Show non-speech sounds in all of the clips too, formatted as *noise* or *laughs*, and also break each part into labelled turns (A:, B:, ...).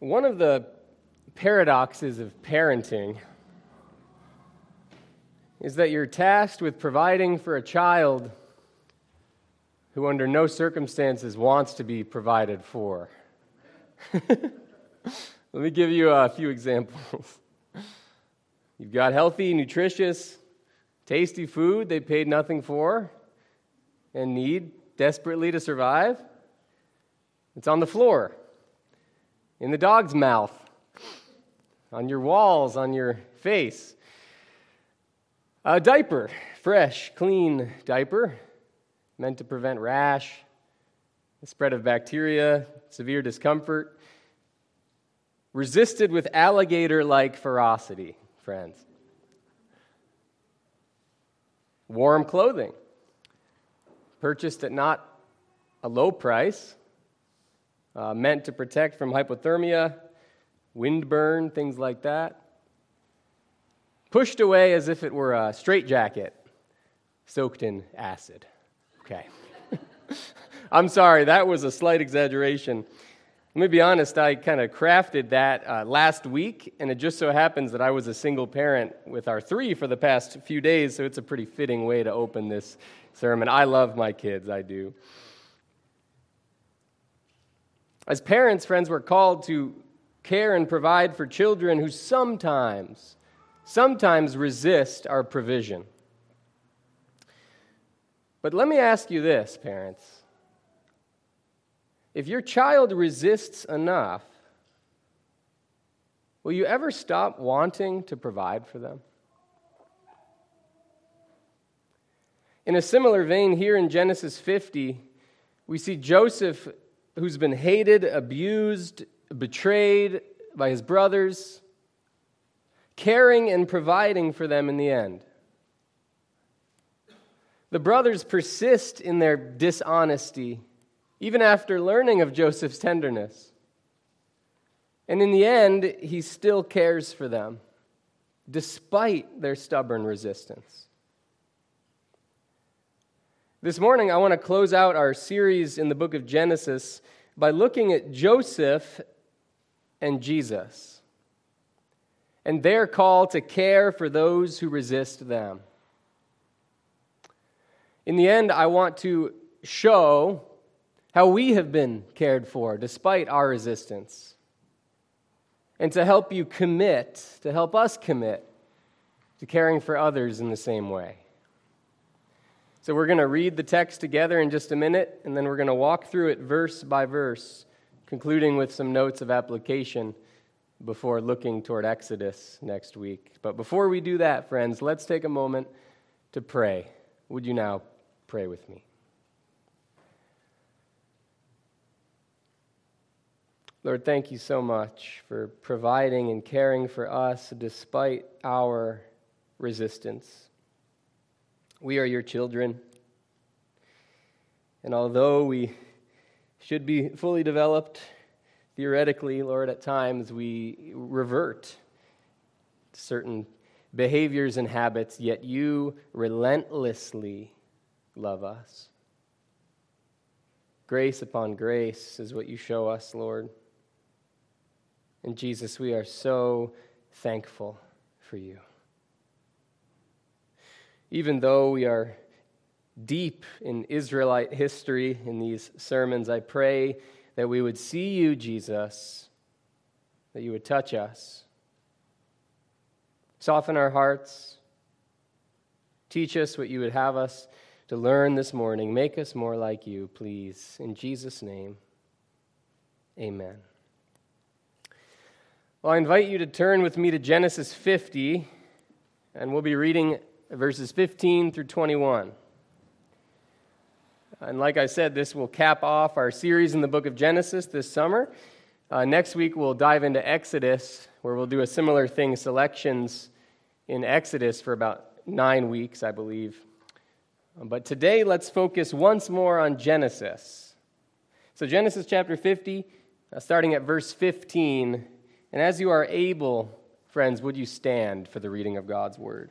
A: One of the paradoxes of parenting is that you're tasked with providing for a child who, under no circumstances, wants to be provided for. *laughs* Let me give you a few examples. You've got healthy, nutritious, tasty food they paid nothing for and need desperately to survive. It's on the floor, in the dog's mouth, on your walls, on your face. A diaper, fresh, clean diaper, meant to prevent rash, the spread of bacteria, severe discomfort, resisted with alligator like ferocity, friends. Warm clothing, purchased at not a low price, uh, meant to protect from hypothermia, windburn, things like that. Pushed away as if it were a straitjacket soaked in acid. Okay. *laughs* I'm sorry, that was a slight exaggeration. Let me be honest, I kind of crafted that uh, last week, and it just so happens that I was a single parent with our three for the past few days, so it's a pretty fitting way to open this sermon. I love my kids, I do. As parents, friends, we're called to care and provide for children who sometimes, sometimes resist our provision. But let me ask you this, parents. If your child resists enough, will you ever stop wanting to provide for them? In a similar vein, here in Genesis 50, we see Joseph who's been hated, abused, betrayed by his brothers, caring and providing for them in the end. The brothers persist in their dishonesty, even after learning of Joseph's tenderness. And in the end, he still cares for them, despite their stubborn resistance. This morning, I want to close out our series in the book of Genesis by looking at Joseph and Jesus and their call to care for those who resist them. In the end, I want to show how we have been cared for despite our resistance, and to help you commit, to help us commit to caring for others in the same way. So we're going to read the text together in just a minute, and then we're going to walk through it verse by verse, concluding with some notes of application before looking toward Exodus next week. But before we do that, friends, let's take a moment to pray. Would you now pray with me? Lord, thank you so much for providing and caring for us despite our resistance. We are your children. And although we should be fully developed, theoretically, Lord, at times we revert to certain behaviors and habits, yet you relentlessly love us. Grace upon grace is what you show us, Lord. And Jesus, we are so thankful for you even though we are deep in Israelite history in these sermons, I pray that we would see you, Jesus, that you would touch us, soften our hearts, teach us what you would have us to learn this morning. Make us more like you, please. In Jesus' name, amen. Well, I invite you to turn with me to Genesis 50, and we'll be reading verses 15 through 21. And like I said, this will cap off our series in the book of Genesis this summer. Uh, next week, we'll dive into Exodus, where we'll do a similar thing selections in Exodus for about nine weeks, I believe. But today, let's focus once more on Genesis. So, Genesis chapter 50, uh, starting at verse 15. And as you are able, friends, would you stand for the reading of God's word?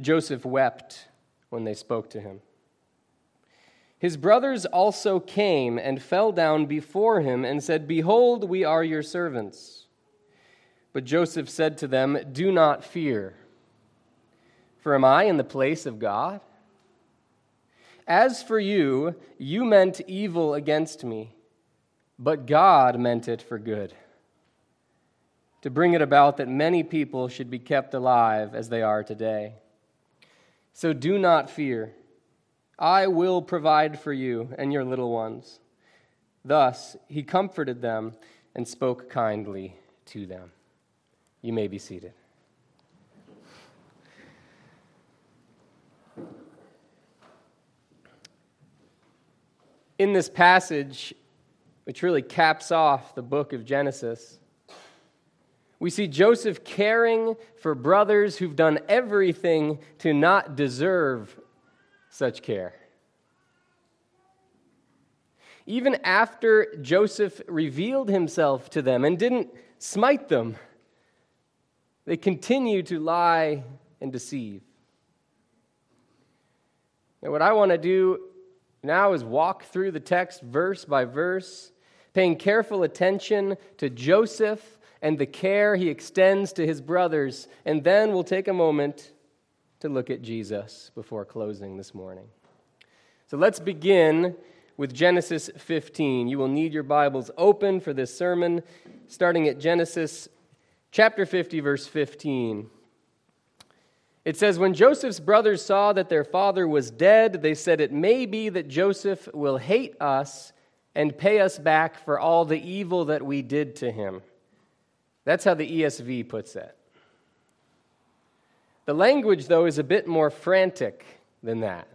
A: Joseph wept when they spoke to him. His brothers also came and fell down before him and said, Behold, we are your servants. But Joseph said to them, Do not fear, for am I in the place of God? As for you, you meant evil against me, but God meant it for good, to bring it about that many people should be kept alive as they are today. So do not fear. I will provide for you and your little ones. Thus he comforted them and spoke kindly to them. You may be seated. In this passage, which really caps off the book of Genesis, we see Joseph caring for brothers who've done everything to not deserve such care. Even after Joseph revealed himself to them and didn't smite them, they continue to lie and deceive. Now, what I want to do now is walk through the text verse by verse, paying careful attention to Joseph and the care he extends to his brothers. And then we'll take a moment to look at Jesus before closing this morning. So let's begin with Genesis 15. You will need your Bibles open for this sermon, starting at Genesis chapter 50, verse 15. It says, When Joseph's brothers saw that their father was dead, they said, It may be that Joseph will hate us and pay us back for all the evil that we did to him. That's how the ESV puts it. The language, though, is a bit more frantic than that.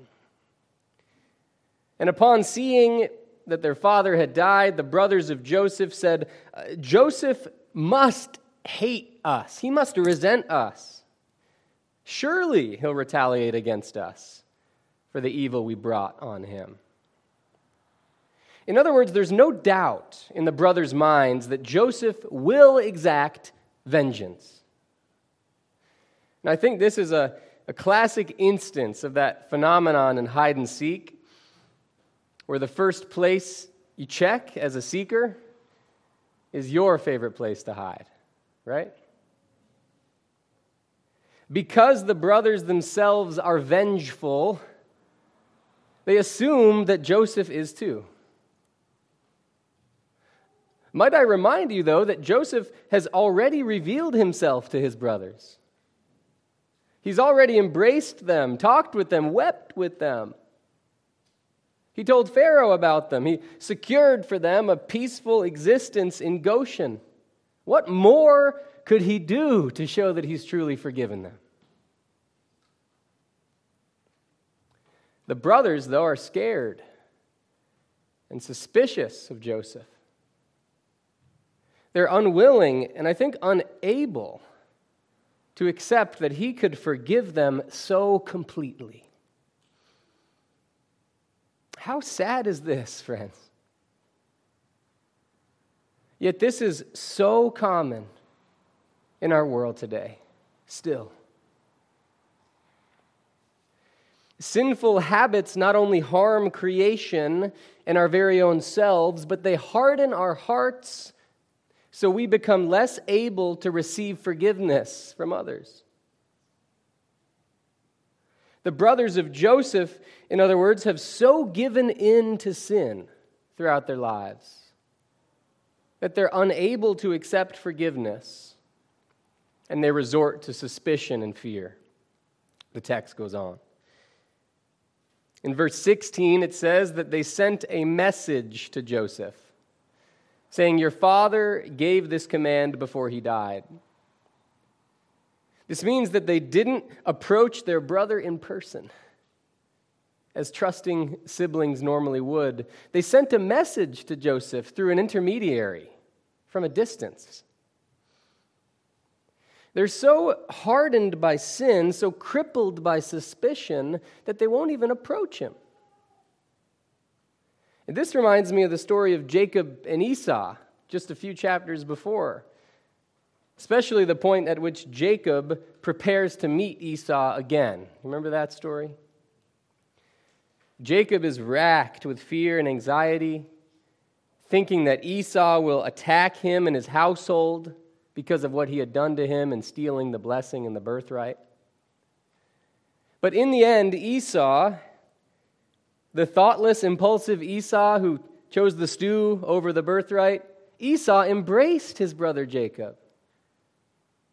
A: And upon seeing that their father had died, the brothers of Joseph said, uh, Joseph must hate us. He must resent us. Surely he'll retaliate against us for the evil we brought on him. In other words, there's no doubt in the brothers' minds that Joseph will exact vengeance. And I think this is a, a classic instance of that phenomenon in hide and seek, where the first place you check as a seeker is your favorite place to hide, right? Because the brothers themselves are vengeful, they assume that Joseph is too. Might I remind you, though, that Joseph has already revealed himself to his brothers. He's already embraced them, talked with them, wept with them. He told Pharaoh about them. He secured for them a peaceful existence in Goshen. What more could he do to show that he's truly forgiven them? The brothers, though, are scared and suspicious of Joseph. They're unwilling and I think unable to accept that He could forgive them so completely. How sad is this, friends? Yet this is so common in our world today, still. Sinful habits not only harm creation and our very own selves, but they harden our hearts so we become less able to receive forgiveness from others. The brothers of Joseph, in other words, have so given in to sin throughout their lives that they're unable to accept forgiveness and they resort to suspicion and fear. The text goes on. In verse 16, it says that they sent a message to Joseph saying, Your father gave this command before he died. This means that they didn't approach their brother in person, as trusting siblings normally would. They sent a message to Joseph through an intermediary from a distance. They're so hardened by sin, so crippled by suspicion, that they won't even approach him. And this reminds me of the story of Jacob and Esau just a few chapters before, especially the point at which Jacob prepares to meet Esau again. Remember that story? Jacob is racked with fear and anxiety, thinking that Esau will attack him and his household because of what he had done to him in stealing the blessing and the birthright. But in the end, Esau, the thoughtless, impulsive Esau who chose the stew over the birthright, Esau embraced his brother Jacob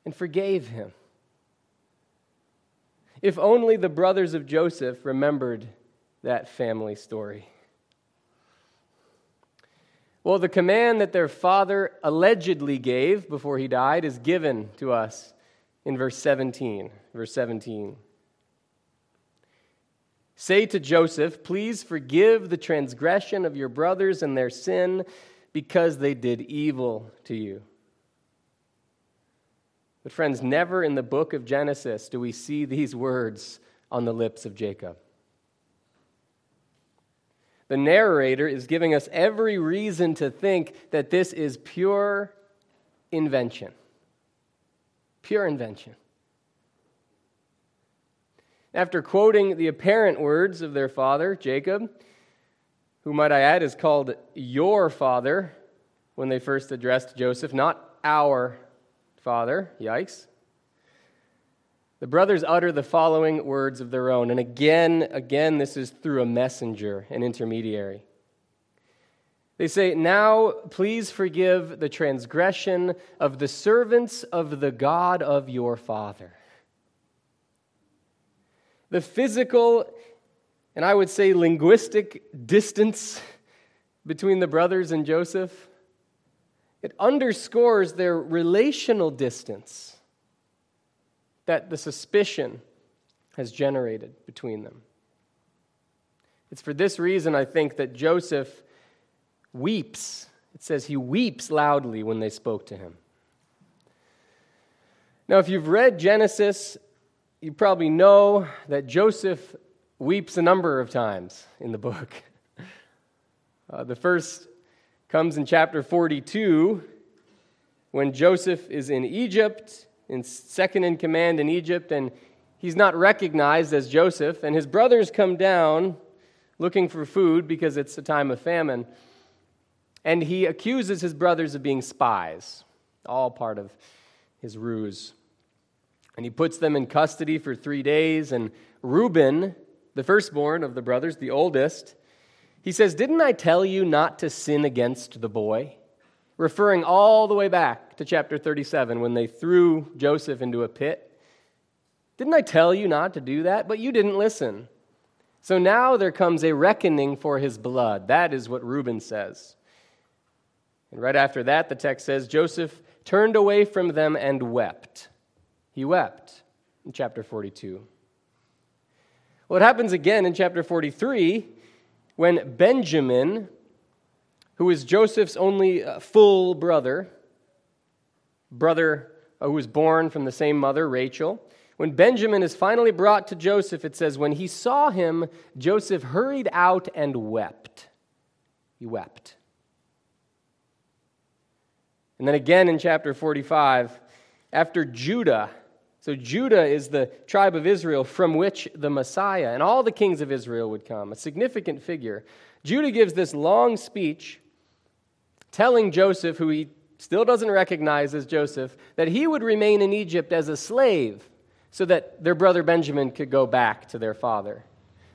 A: and forgave him. If only the brothers of Joseph remembered that family story. Well, the command that their father allegedly gave before he died is given to us in verse 17. Verse 17. Say to Joseph, Please forgive the transgression of your brothers and their sin because they did evil to you. But, friends, never in the book of Genesis do we see these words on the lips of Jacob. The narrator is giving us every reason to think that this is pure invention. Pure invention. After quoting the apparent words of their father, Jacob, who, might I add, is called your father when they first addressed Joseph, not our father, yikes. The brothers utter the following words of their own. And again, again, this is through a messenger, an intermediary. They say, Now please forgive the transgression of the servants of the God of your father. The physical, and I would say linguistic distance between the brothers and Joseph, it underscores their relational distance that the suspicion has generated between them. It's for this reason, I think, that Joseph weeps. It says he weeps loudly when they spoke to him. Now, if you've read Genesis, you probably know that Joseph weeps a number of times in the book. *laughs* Uh, the first comes in chapter 42 when Joseph is in Egypt in second in command in Egypt, and he's not recognized as Joseph. And his brothers come down looking for food because it's a time of famine. And he accuses his brothers of being spies, all part of his ruse. And he puts them in custody for three days. And Reuben, the firstborn of the brothers, the oldest, he says, Didn't I tell you not to sin against the boy? referring all the way back to chapter 37 when they threw Joseph into a pit. Didn't I tell you not to do that? But you didn't listen. So now there comes a reckoning for his blood. That is what Reuben says. And right after that, the text says Joseph turned away from them and wept. He wept in chapter 42. Well, it happens again in chapter 43 when Benjamin, who is Joseph's only uh, full brother, brother uh, who was born from the same mother, Rachel. When Benjamin is finally brought to Joseph, it says, When he saw him, Joseph hurried out and wept. He wept. And then again in chapter 45, after Judah, so Judah is the tribe of Israel from which the Messiah and all the kings of Israel would come, a significant figure. Judah gives this long speech telling Joseph, who he still doesn't recognize as Joseph, that he would remain in Egypt as a slave so that their brother Benjamin could go back to their father.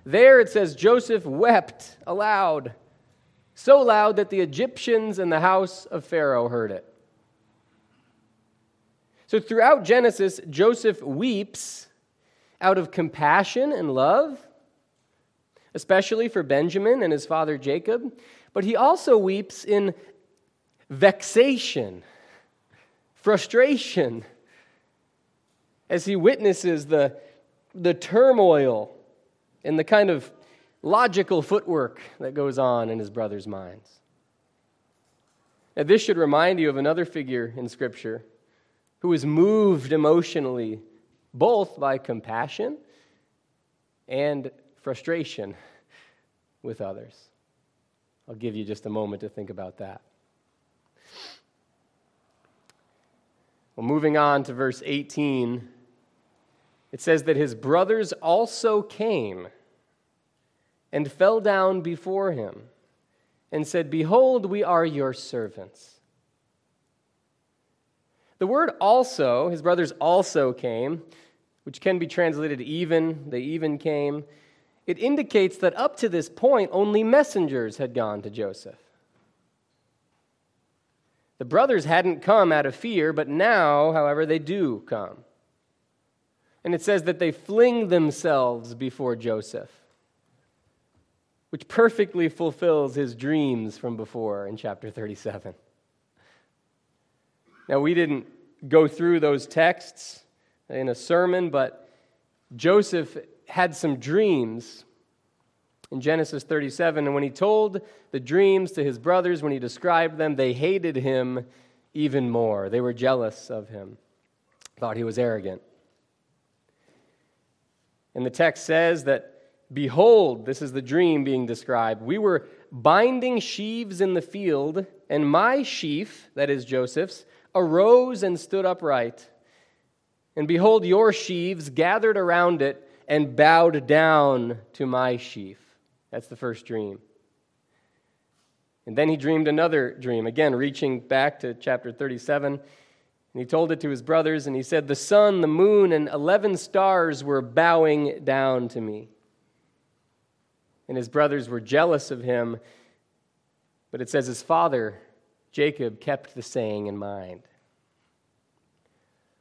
A: There it says Joseph wept aloud, so loud that the Egyptians and the house of Pharaoh heard it. So throughout Genesis, Joseph weeps out of compassion and love, especially for Benjamin and his father Jacob, but he also weeps in vexation, frustration, as he witnesses the, the turmoil and the kind of logical footwork that goes on in his brother's minds. Now, this should remind you of another figure in Scripture who was moved emotionally both by compassion and frustration with others. I'll give you just a moment to think about that. Well, moving on to verse 18, it says that his brothers also came and fell down before him and said, Behold, we are your servants. The word also, his brothers also came, which can be translated even, they even came. It indicates that up to this point, only messengers had gone to Joseph. The brothers hadn't come out of fear, but now, however, they do come. And it says that they fling themselves before Joseph, which perfectly fulfills his dreams from before in chapter 37. Now, we didn't go through those texts in a sermon, but Joseph had some dreams in Genesis 37. And when he told the dreams to his brothers, when he described them, they hated him even more. They were jealous of him, thought he was arrogant. And the text says that, Behold, this is the dream being described. We were binding sheaves in the field, and my sheaf, that is Joseph's, arose and stood upright. And behold, your sheaves gathered around it and bowed down to my sheaf. That's the first dream. And then he dreamed another dream, again, reaching back to chapter 37. And he told it to his brothers, and he said, The sun, the moon, and 11 stars were bowing down to me. And his brothers were jealous of him, but it says his father Jacob kept the saying in mind.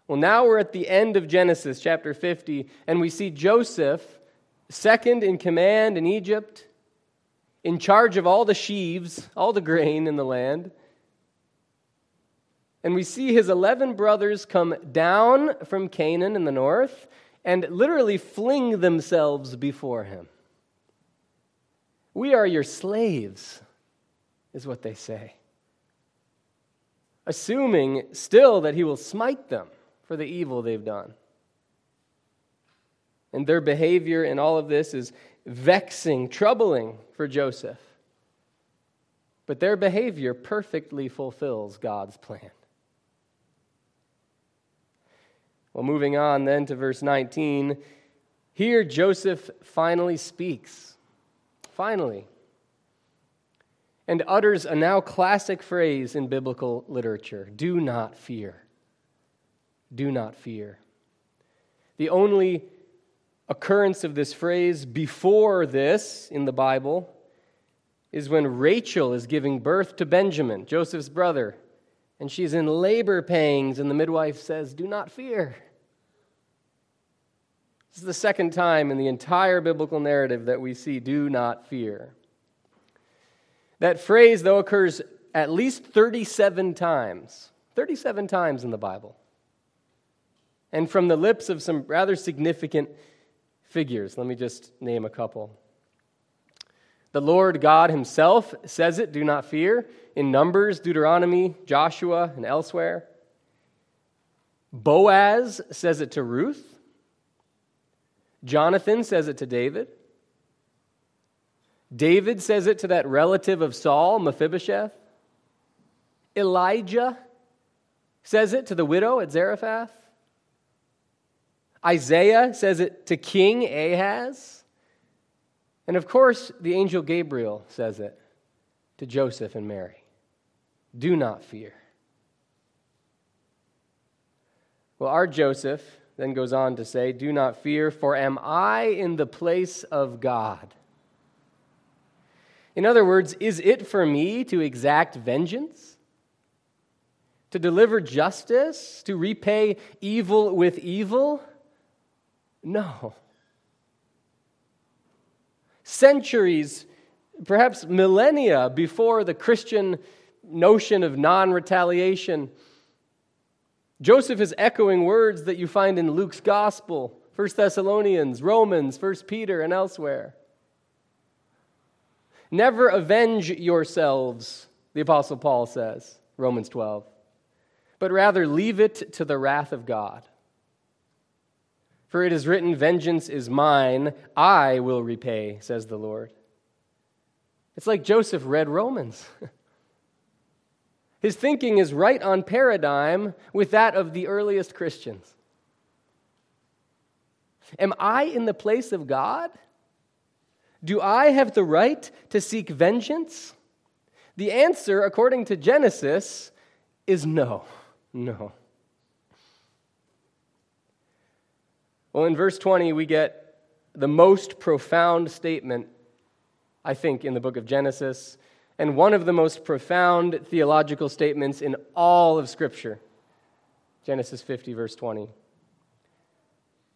A: Well, now we're at the end of Genesis chapter 50, and we see Joseph, second in command in Egypt, in charge of all the sheaves, all the grain in the land. And we see his 11 brothers come down from Canaan in the north and literally fling themselves before him. We are your slaves, is what they say assuming still that he will smite them for the evil they've done. And their behavior in all of this is vexing, troubling for Joseph. But their behavior perfectly fulfills God's plan. Well, moving on then to verse 19, here Joseph finally speaks. Finally and utters a now classic phrase in biblical literature do not fear. Do not fear. The only occurrence of this phrase before this in the Bible is when Rachel is giving birth to Benjamin, Joseph's brother, and she's in labor pangs, and the midwife says, Do not fear. This is the second time in the entire biblical narrative that we see do not fear. That phrase, though, occurs at least 37 times. 37 times in the Bible. And from the lips of some rather significant figures. Let me just name a couple. The Lord God Himself says it, do not fear, in Numbers, Deuteronomy, Joshua, and elsewhere. Boaz says it to Ruth. Jonathan says it to David. David says it to that relative of Saul, Mephibosheth. Elijah says it to the widow at Zarephath. Isaiah says it to King Ahaz. And of course, the angel Gabriel says it to Joseph and Mary. Do not fear. Well, our Joseph then goes on to say, Do not fear, for am I in the place of God? In other words, is it for me to exact vengeance? To deliver justice? To repay evil with evil? No. Centuries, perhaps millennia before the Christian notion of non retaliation, Joseph is echoing words that you find in Luke's gospel, 1 Thessalonians, Romans, 1 Peter, and elsewhere. Never avenge yourselves, the Apostle Paul says, Romans 12, but rather leave it to the wrath of God. For it is written, Vengeance is mine, I will repay, says the Lord. It's like Joseph read Romans. *laughs* His thinking is right on paradigm with that of the earliest Christians. Am I in the place of God? Do I have the right to seek vengeance? The answer, according to Genesis, is no. No. Well, in verse 20, we get the most profound statement, I think, in the book of Genesis, and one of the most profound theological statements in all of Scripture. Genesis 50, verse 20.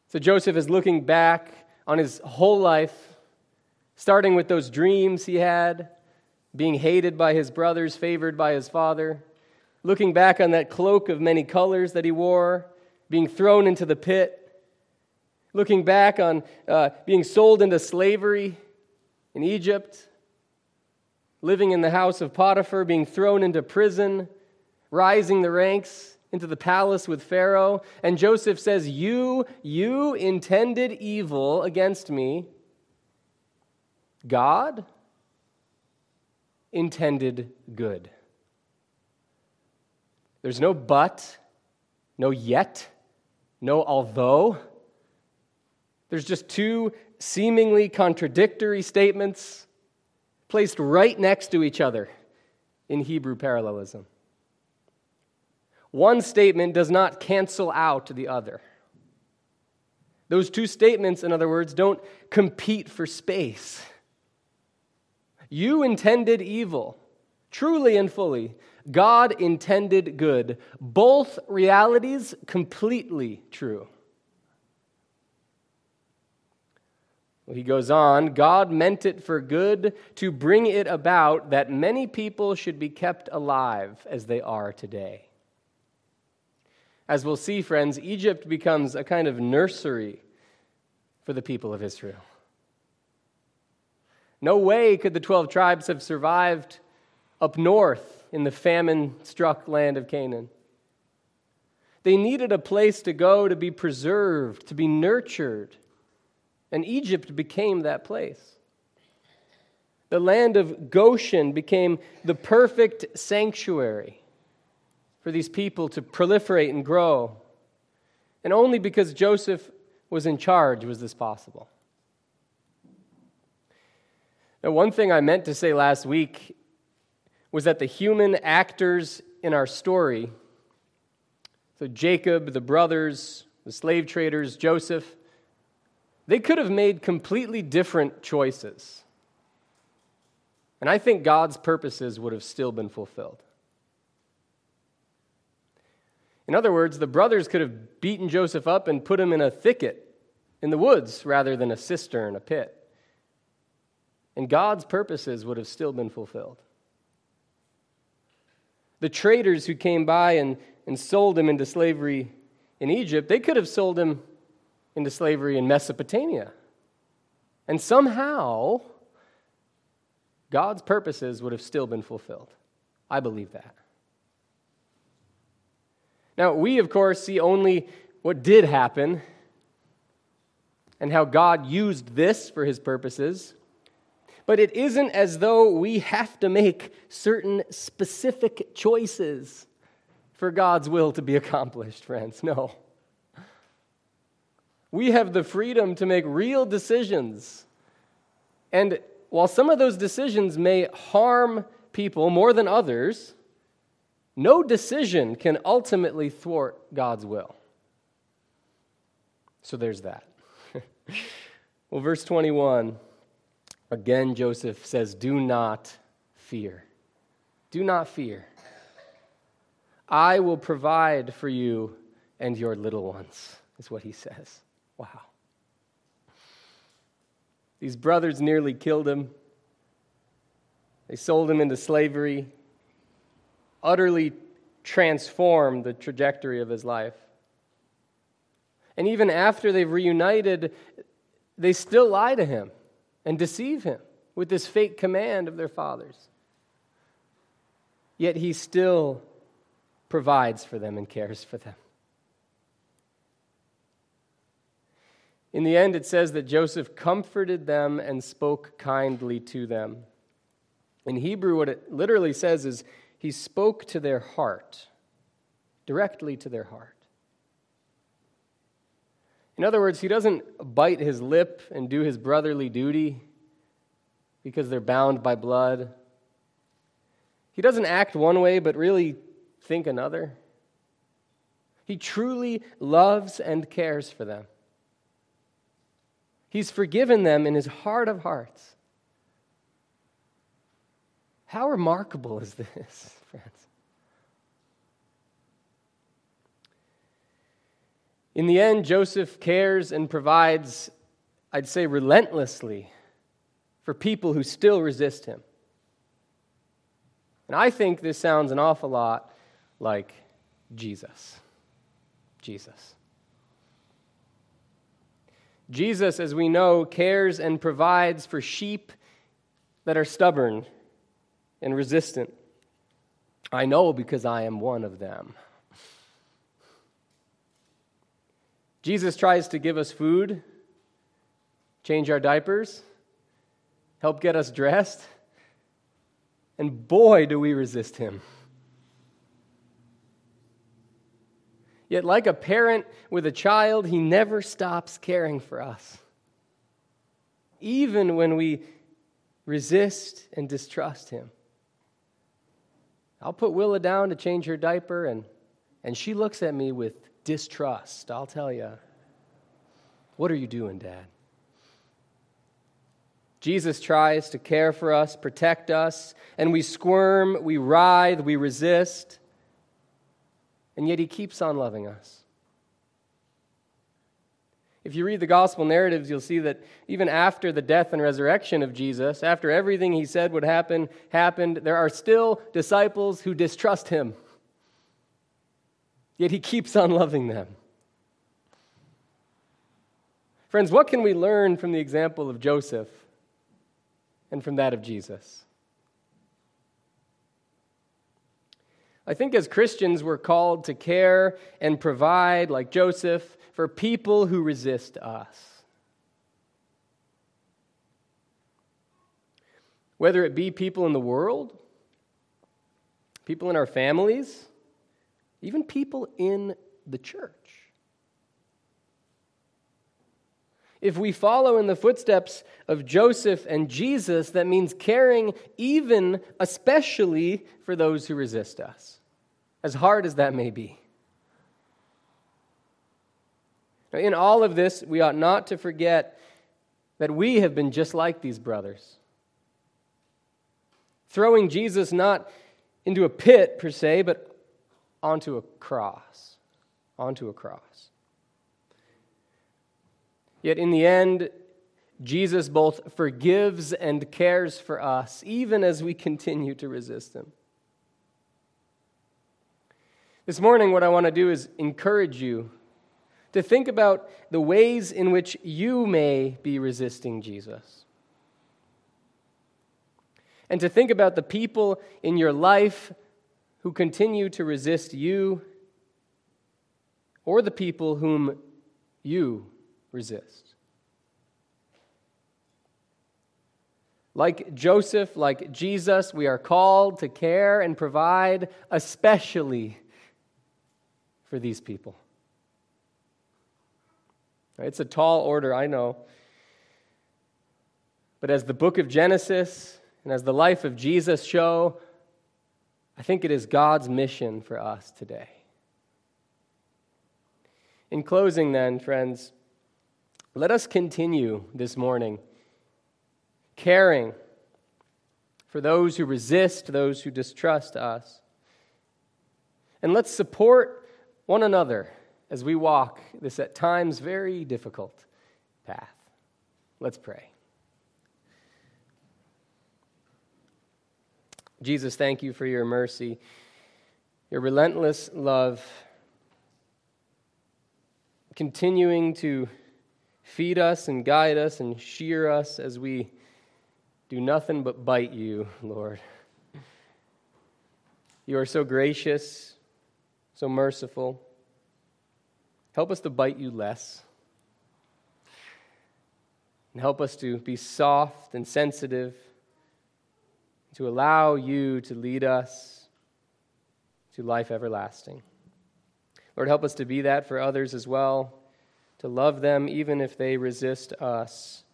A: So Joseph is looking back on his whole life, starting with those dreams he had, being hated by his brothers, favored by his father, looking back on that cloak of many colors that he wore, being thrown into the pit looking back on uh, being sold into slavery in Egypt, living in the house of Potiphar, being thrown into prison, rising the ranks into the palace with Pharaoh. And Joseph says, You, you intended evil against me. God intended good. There's no but, no yet, no although. There's just two seemingly contradictory statements placed right next to each other in Hebrew parallelism. One statement does not cancel out the other. Those two statements, in other words, don't compete for space. You intended evil, truly and fully. God intended good. Both realities completely true. He goes on, God meant it for good to bring it about that many people should be kept alive as they are today. As we'll see, friends, Egypt becomes a kind of nursery for the people of Israel. No way could the 12 tribes have survived up north in the famine struck land of Canaan. They needed a place to go to be preserved, to be nurtured and Egypt became that place. The land of Goshen became the perfect sanctuary for these people to proliferate and grow. And only because Joseph was in charge was this possible. Now, one thing I meant to say last week was that the human actors in our story, so Jacob, the brothers, the slave traders, Joseph, they could have made completely different choices. And I think God's purposes would have still been fulfilled. In other words, the brothers could have beaten Joseph up and put him in a thicket in the woods rather than a cistern, a pit. And God's purposes would have still been fulfilled. The traders who came by and, and sold him into slavery in Egypt, they could have sold him into slavery in Mesopotamia. And somehow, God's purposes would have still been fulfilled. I believe that. Now, we, of course, see only what did happen and how God used this for his purposes. But it isn't as though we have to make certain specific choices for God's will to be accomplished, friends. No. We have the freedom to make real decisions. And while some of those decisions may harm people more than others, no decision can ultimately thwart God's will. So there's that. *laughs* well, verse 21, again, Joseph says, Do not fear. Do not fear. I will provide for you and your little ones, is what he says. Wow. These brothers nearly killed him. They sold him into slavery, utterly transform the trajectory of his life. And even after they've reunited, they still lie to him and deceive him with this fake command of their fathers. Yet he still provides for them and cares for them. In the end, it says that Joseph comforted them and spoke kindly to them. In Hebrew, what it literally says is he spoke to their heart, directly to their heart. In other words, he doesn't bite his lip and do his brotherly duty because they're bound by blood. He doesn't act one way but really think another. He truly loves and cares for them. He's forgiven them in his heart of hearts. How remarkable is this, *laughs* friends? In the end, Joseph cares and provides, I'd say, relentlessly for people who still resist him. And I think this sounds an awful lot like Jesus. Jesus. Jesus, as we know, cares and provides for sheep that are stubborn and resistant. I know because I am one of them. Jesus tries to give us food, change our diapers, help get us dressed, and boy, do we resist him. Yet, like a parent with a child, he never stops caring for us. Even when we resist and distrust him. I'll put Willa down to change her diaper, and, and she looks at me with distrust. I'll tell you. What are you doing, Dad? Jesus tries to care for us, protect us, and we squirm, we writhe, we resist and yet he keeps on loving us. If you read the gospel narratives, you'll see that even after the death and resurrection of Jesus, after everything he said would happen happened, there are still disciples who distrust him. Yet he keeps on loving them. Friends, what can we learn from the example of Joseph and from that of Jesus? I think as Christians, we're called to care and provide, like Joseph, for people who resist us. Whether it be people in the world, people in our families, even people in the church. If we follow in the footsteps of Joseph and Jesus, that means caring even, especially, for those who resist us, as hard as that may be. Now, in all of this, we ought not to forget that we have been just like these brothers. Throwing Jesus not into a pit per se, but onto a cross. Onto a cross. Yet in the end, Jesus both forgives and cares for us, even as we continue to resist him. This morning, what I want to do is encourage you to think about the ways in which you may be resisting Jesus. And to think about the people in your life who continue to resist you or the people whom you resist. Like Joseph, like Jesus, we are called to care and provide, especially for these people. It's a tall order, I know. But as the book of Genesis and as the life of Jesus show, I think it is God's mission for us today. In closing, then, friends, let us continue this morning caring for those who resist, those who distrust us. And let's support one another as we walk this at times very difficult path. Let's pray. Jesus, thank you for your mercy your relentless love, continuing to feed us and guide us and shear us as we do nothing but bite you, Lord. You are so gracious, so merciful. Help us to bite you less. And help us to be soft and sensitive, to allow you to lead us to life everlasting. Lord, help us to be that for others as well, to love them even if they resist us,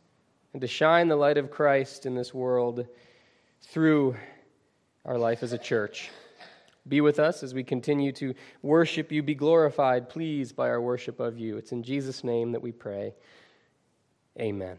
A: and to shine the light of Christ in this world through our life as a church. Be with us as we continue to worship you. Be glorified, please, by our worship of you. It's in Jesus' name that we pray. Amen.